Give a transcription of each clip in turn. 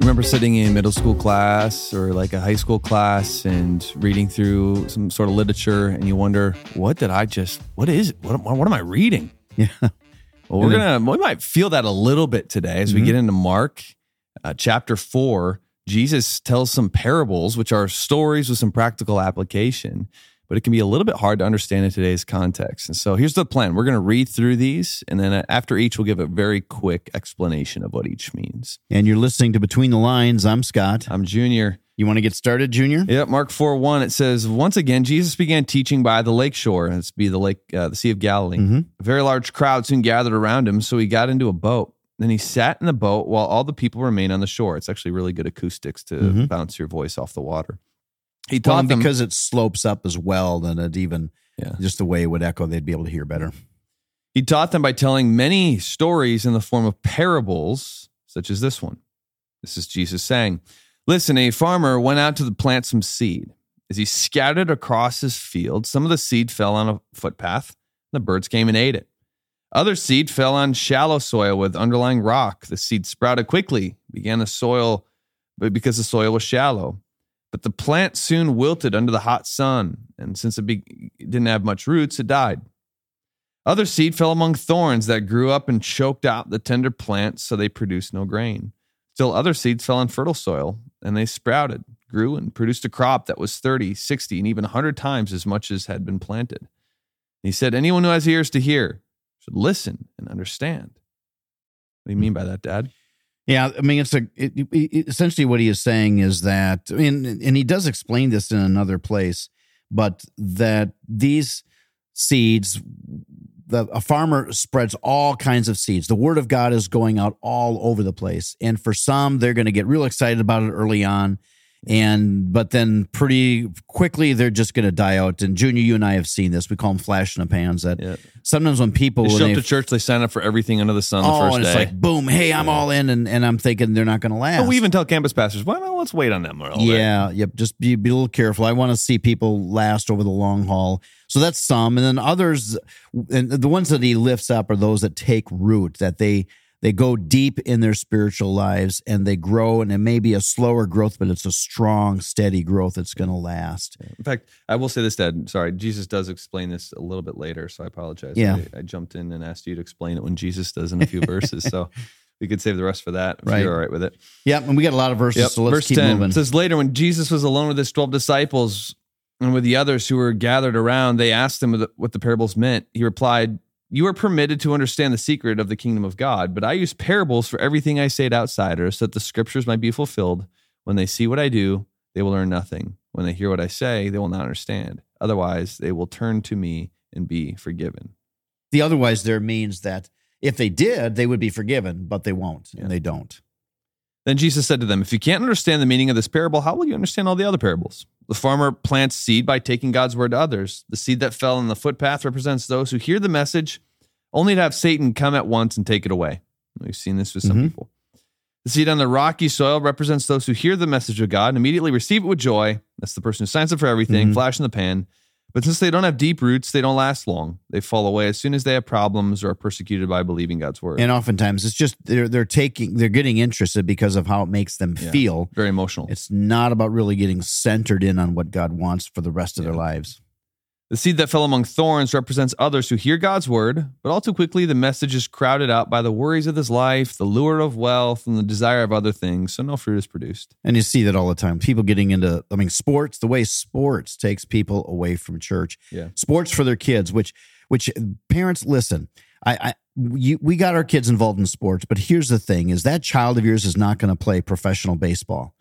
remember sitting in middle school class or like a high school class and reading through some sort of literature and you wonder, what did I just, what is it? What, what am I reading? Yeah. Well, we're going to, we might feel that a little bit today as we Mhm. get into Mark uh, chapter four. Jesus tells some parables, which are stories with some practical application, but it can be a little bit hard to understand in today's context. And so here's the plan we're going to read through these, and then uh, after each, we'll give a very quick explanation of what each means. And you're listening to Between the Lines. I'm Scott. I'm Junior. You want to get started, Junior? Yep, Mark 4 1, it says, Once again, Jesus began teaching by the lake shore. It's be the lake, uh, the Sea of Galilee. Mhm. A very large crowd soon gathered around him, so he got into a boat. Then he sat in the boat while all the people remained on the shore. It's actually really good acoustics to Mhm. bounce your voice off the water. He taught and them because it slopes up as well, then it even Yeah. just the way it would echo, they'd be able to hear better. He taught them by telling many stories in the form of parables, such as this one. This is Jesus saying, Listen, a farmer went out to plant some seed. As he scattered across his field, some of the seed fell on a footpath. The birds came and ate it. Other seed fell on shallow soil with underlying rock. The seed sprouted quickly, began the soil, but because the soil was shallow. But the plant soon wilted under the hot sun, and since it, be, didn't have much roots, it died. Other seed fell among thorns that grew up and choked out the tender plants, so they produced no grain. Still, other seeds fell on fertile soil, and they sprouted, grew, and produced a crop that was 30, 60, and even a 100 times as much as had been planted. He said, Anyone who has ears to hear should listen and understand. What do you mean by that, Dad? Yeah, I mean, it's a it, it- essentially what he is saying is that, mean, and he does explain this in another place, but that these seeds, the a farmer spreads all kinds of seeds. The word of God is going out all over the place, and for some, they're going to get real excited about it early on, and but then pretty quickly they're just going to die out. And Junior, you and I have seen this. We call them flash in the pans. That Yeah. sometimes when people They when show up to church, they sign up for everything under the sun the oh, first and it's day. like boom, hey, I'm all in, and, and I'm thinking they're not going to last. But we even tell campus pastors, well, no, let's wait on them a little bit." yeah, yep. Just be, be a little careful. I want to see people last over the long haul. So that's some, and then others, and the ones that he lifts up are those that take root, that they they go deep in their spiritual lives and they grow, and it may be a slower growth, but it's a strong, steady growth that's going to last. In fact, I will say this, Dad. Sorry, Jesus does explain this a little bit later, so I apologize. Yeah. I, I jumped in and asked you to explain it when Jesus does in a few verses. So we could save the rest for that if Right. you're all right with it. Yep, and we got a lot of verses, Yep. so let's Verse keep 10 moving. it says later when Jesus was alone with his 12 disciples and with the others who were gathered around, they asked him what the- what the parables meant. He replied, You are permitted to understand the secret of the kingdom of God, but I use parables for everything I say to outsiders so that the scriptures might be fulfilled. When they see what I do, they will learn nothing. When they hear what I say, they will not understand. Otherwise, they will turn to me and be forgiven. the otherwise there means that if they did, they would be forgiven, but they won't, Yeah. and they don't. Then Jesus said to them, If you can't understand the meaning of this parable, how will you understand all the other parables? The farmer plants seed by taking God's word to others. The seed that fell in the footpath represents those who hear the message, only to have Satan come at once and take it away. We've seen this with some Mhm. people. The seed on the rocky soil represents those who hear the message of God and immediately receive it with joy. That's the person who signs up for everything, Mhm. flash in the pan. But since they don't have deep roots, they don't last long. They fall away as soon as they have problems or are persecuted by believing God's word. And oftentimes it's just they're they're taking they're getting interested because of how it makes them Yeah. feel. Very emotional. It's not about really getting centered in on what God wants for the rest of their lives. The seed that fell among thorns represents others who hear God's word, but all too quickly the message is crowded out by the worries of this life, the lure of wealth, and the desire of other things, so no fruit is produced. And you see that all the time. People getting into I mean sports, the way sports takes people away from church. Yeah. Sports for their kids, which which uh, parents listen. I, I you, we got our kids involved in sports, but here's the thing is that child of yours is not going to play professional baseball.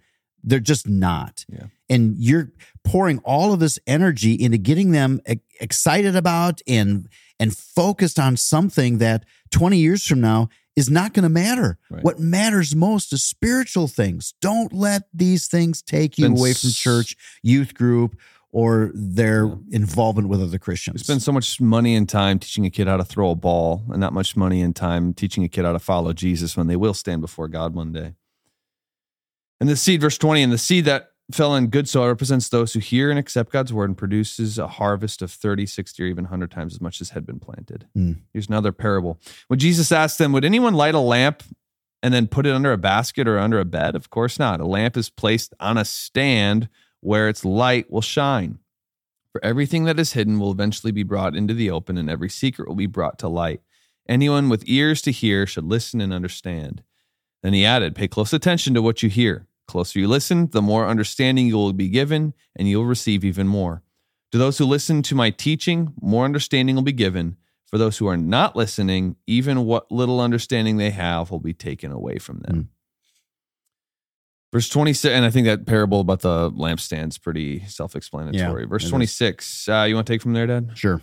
They're just not. Yeah. And you're pouring all of this energy into getting them excited about and and focused on something that 20 years from now is not going to matter. Right. What matters most is spiritual things. Don't let these things take you away from church, youth group, or their Yeah. involvement with other Christians. We spend so much money and time teaching a kid how to throw a ball, and not much money and time teaching a kid how to follow Jesus when they will stand before God one day. And the seed, verse 20, and the seed that fell in good soil represents those who hear and accept God's word and produces a harvest of 30, 60, or even 100 times as much as had been planted. Hmm. Here's another parable. When Jesus asked them, Would anyone light a lamp and then put it under a basket or under a bed? Of course not. A lamp is placed on a stand where its light will shine. For everything that is hidden will eventually be brought into the open, and every secret will be brought to light. Anyone with ears to hear should listen and understand. Then he added, Pay close attention to what you hear. Closer you listen, the more understanding you will be given, and you will receive even more. To those who listen to my teaching, more understanding will be given. For those who are not listening, even what little understanding they have will be taken away from them. Mm. Verse 26, and I think that parable about the lampstand's pretty self explanatory. Yeah, Verse 26, uh, you want to take from there, Dad? Sure.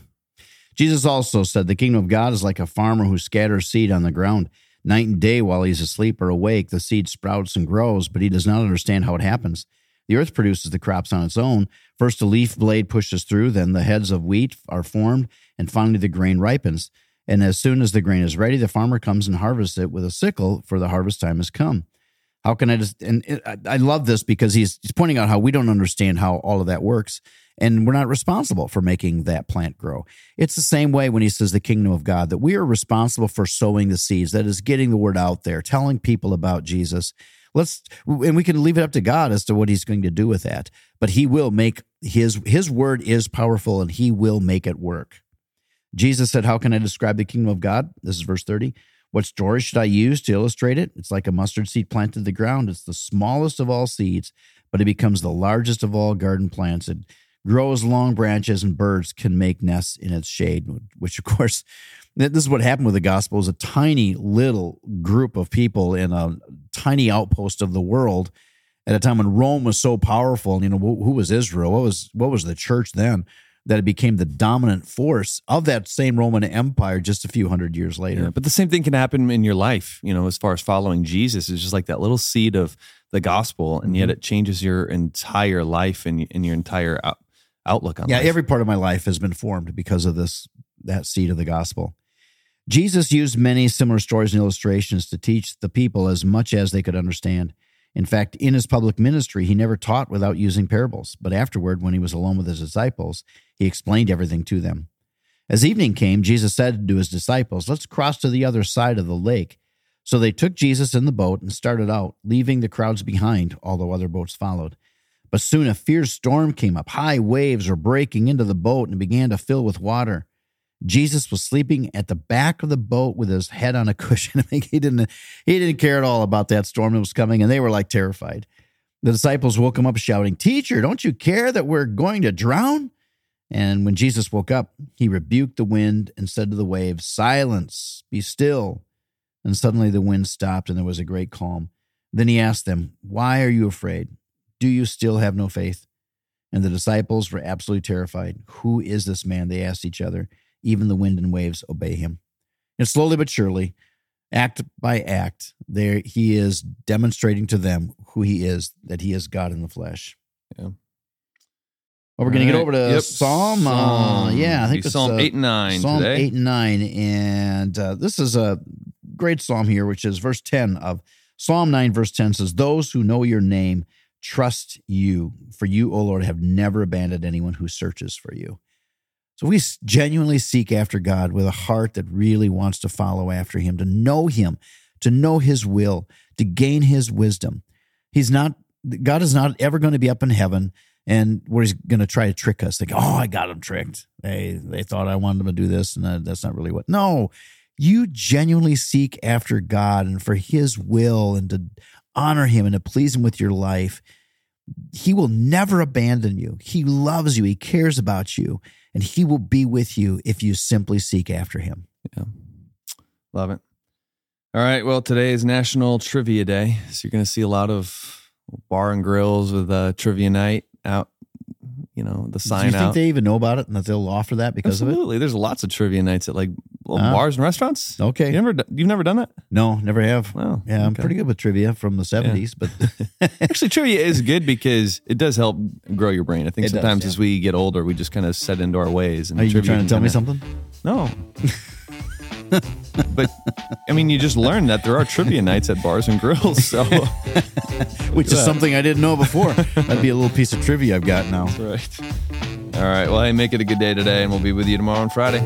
Jesus also said, The kingdom of God is like a farmer who scatters seed on the ground. Night and day, while he's asleep or awake, the seed sprouts and grows, but he does not understand how it happens. The earth produces the crops on its own. First, a leaf blade pushes through, then the heads of wheat are formed, and finally the grain ripens. And as soon as the grain is ready, the farmer comes and harvests it with a sickle, for the harvest time has come. How can I just, and I, I love this because he's, he's pointing out how we don't understand how all of that works, and we're not responsible for making that plant grow. It's the same way when he says the kingdom of God, that we are responsible for sowing the seeds, that is getting the word out there, telling people about Jesus. Let's, and we can leave it up to God as to what he's going to do with that. But he will make his, his word is powerful and he will make it work. Jesus said, How can I describe the kingdom of God? This is verse 30. What story should I use to illustrate it? It's like a mustard seed planted in the ground. It's the smallest of all seeds, but it becomes the largest of all garden plants. It grows long branches, and birds can make nests in its shade, which, of course, this is what happened with the gospel is a tiny little group of people in a tiny outpost of the world at a time when Rome was so powerful. And, you know, who was Israel? What was what was the church then? That it became the dominant force of that same Roman Empire just a few hundred years later. Yeah, but the same thing can happen in your life, you know, as far as following Jesus. It's just like that little seed of the gospel, and Mm-hmm. yet it changes your entire life and, and your entire out, outlook on yeah, life. Yeah, every part of my life has been formed because of this that seed of the gospel. Jesus used many similar stories and illustrations to teach the people as much as they could understand. In fact, in his public ministry, he never taught without using parables, but afterward, when he was alone with his disciples, he explained everything to them. As evening came, Jesus said to his disciples, Let's cross to the other side of the lake. So they took Jesus in the boat and started out, leaving the crowds behind, although other boats followed. But soon a fierce storm came up. High waves were breaking into the boat and began to fill with water. Jesus was sleeping at the back of the boat with his head on a cushion. He didn't he didn't care at all about that storm that was coming, and they were like terrified. The disciples woke him up shouting, Teacher, don't you care that we're going to drown? And when Jesus woke up, he rebuked the wind and said to the waves, Silence, be still. And suddenly the wind stopped and there was a great calm. Then he asked them, Why are you afraid? Do you still have no faith? And the disciples were absolutely terrified. Who is this man? They asked each other. Even the wind and waves obey him. And slowly but surely, act by act, there he is demonstrating to them who he is, that he is God in the flesh. Yeah. Well, we're going to get over to Yep. Psalm. Uh, yeah, I think it's Psalm uh, 8 and 9 Psalm today. 8 and 9. And uh, this is a great psalm here, which is verse 10 of Psalm 9, verse 10 says, Those who know your name trust you, for you, O Lord, have never abandoned anyone who searches for you. So we genuinely seek after God with a heart that really wants to follow after him, to know him, to know his will, to gain his wisdom. He's not, God is not ever going to be up in heaven and where he's going to try to trick us. Think, oh, I got them tricked. They they thought I wanted them to do this, and that's not really what. No, you genuinely seek after God and for His will, and to honor Him and to please Him with your life. He will never abandon you. He loves you. He cares about you, and He will be with you if you simply seek after Him. Yeah. Love it. All right. Well, today is National Trivia Day. So you're going to see a lot of bar and grills with uh, trivia night out, you know, the sign Do you think out. they even know about it and that they'll offer that because of Absolutely. There's lots of trivia nights at like little Ah. bars and restaurants. Okay. You never, d- you've never done that? No, never have. Wow. Yeah, I'm okay. pretty good with trivia from the 70s, but Actually, trivia is good because it does help grow your brain. I think It does, sometimes yeah. as we get older, we just kind of set into our ways. And are you trivia trying to tell me kinda- something? No. but I mean, you just learn that there are trivia nights at bars and grills. So Which is something I didn't know before. That'd be a little piece of trivia I've got now. right. All right. Well, hey, make it a good day today, and we'll be with you tomorrow on Friday.